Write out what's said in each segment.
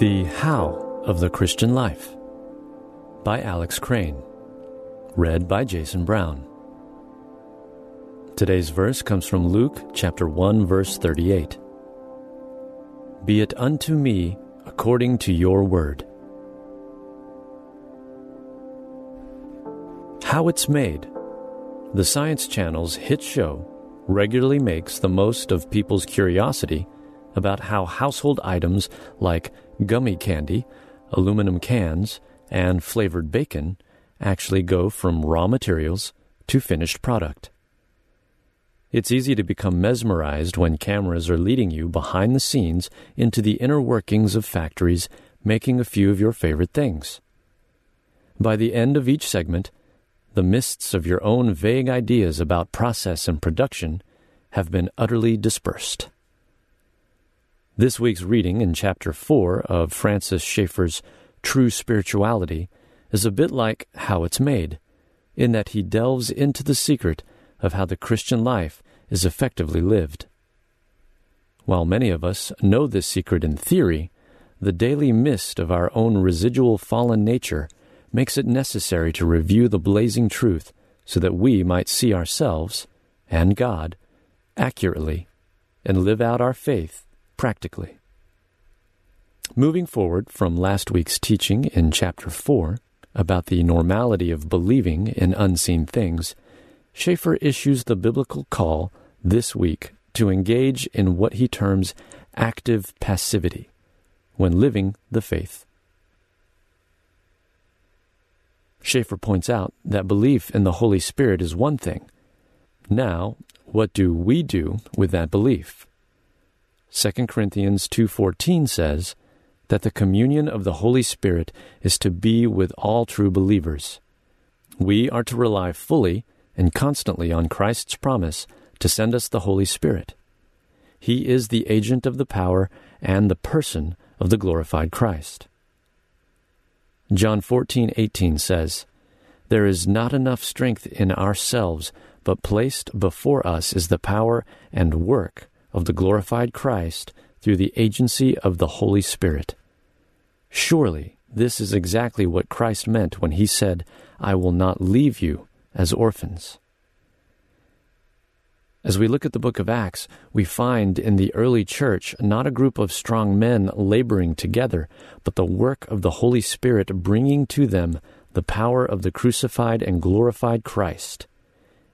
The How of the Christian Life by Alex Crain. Read by Jason Brown. Today's verse comes from Luke chapter 1 verse 38. Be it unto me according to your word. How it's made. The Science Channel's hit show regularly makes the most of people's curiosity about how household items like gummy candy, aluminum cans, and flavored bacon actually go from raw materials to finished product. It's easy to become mesmerized when cameras are leading you behind the scenes into the inner workings of factories making a few of your favorite things. By the end of each segment, the mists of your own vague ideas about process and production have been utterly dispersed. This week's reading in chapter 4 of Francis Schaeffer's True Spirituality is a bit like How It's Made, in that he delves into the secret of how the Christian life is effectively lived. While many of us know this secret in theory, the daily mist of our own residual fallen nature makes it necessary to review the blazing truth so that we might see ourselves and God accurately and live out our faith practically. Moving forward from last week's teaching in chapter 4 about the normality of believing in unseen things, Schaeffer issues the biblical call this week to engage in what he terms active passivity when living the faith. Schaeffer points out that belief in the Holy Spirit is one thing. Now, what do we do with that belief? 2 Corinthians 2:14 says that the communion of the Holy Spirit is to be with all true believers. We are to rely fully and constantly on Christ's promise to send us the Holy Spirit. He is the agent of the power and the person of the glorified Christ. John 14:18 says, "There is not enough strength in ourselves, but placed before us is the power and work of the glorified Christ through the agency of the Holy Spirit. Surely this is exactly what Christ meant when he said, I will not leave you as orphans. As we look at the book of Acts, we find in the early church not a group of strong men laboring together, but the work of the Holy Spirit bringing to them the power of the crucified and glorified Christ.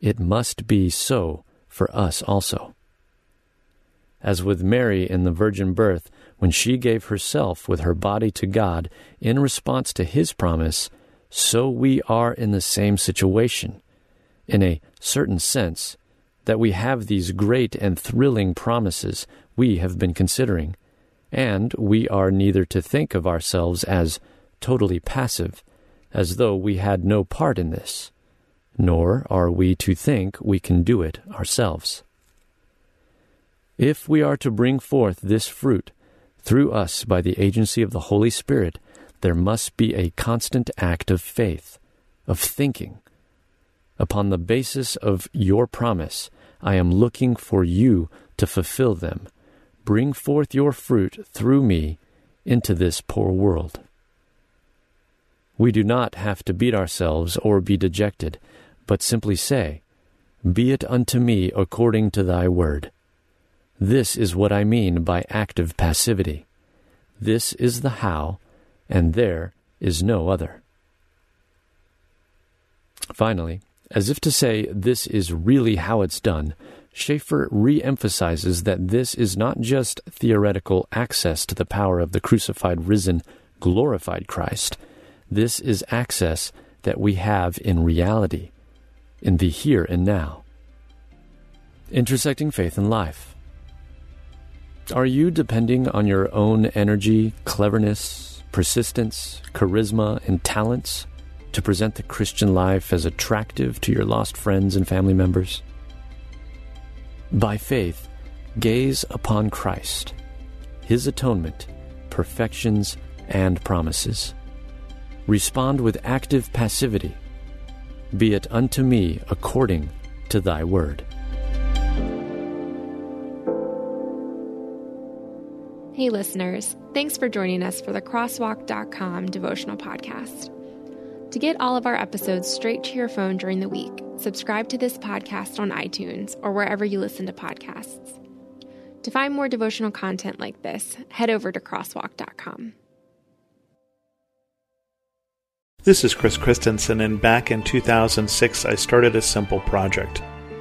It must be so for us also as with Mary in the virgin birth, when she gave herself with her body to God in response to his promise, so we are in the same situation, in a certain sense, that we have these great and thrilling promises we have been considering, and we are neither to think of ourselves as totally passive, as though we had no part in this, nor are we to think we can do it ourselves. If we are to bring forth this fruit through us by the agency of the Holy Spirit, there must be a constant act of faith, of thinking. Upon the basis of your promise, I am looking for you to fulfill them. Bring forth your fruit through me into this poor world. We do not have to beat ourselves or be dejected, but simply say, Be it unto me according to thy word. This is what I mean by active passivity. This is the how, and there is no other. Finally, as if to say this is really how it's done, Schaeffer re emphasizes that this is not just theoretical access to the power of the crucified, risen, glorified Christ. This is access that we have in reality, in the here and now. Intersecting faith and life. Are you depending on your own energy, cleverness, persistence, charisma, and talents to present the Christian life as attractive to your lost friends and family members? By faith, gaze upon Christ, His atonement, perfections, and promises. Respond with active passivity. Be it unto me according to thy word. Hey, listeners, thanks for joining us for the Crosswalk.com devotional podcast. To get all of our episodes straight to your phone during the week, subscribe to this podcast on iTunes or wherever you listen to podcasts. To find more devotional content like this, head over to crosswalk.com. This is Chris Christensen, and back in 2006, I started a simple project.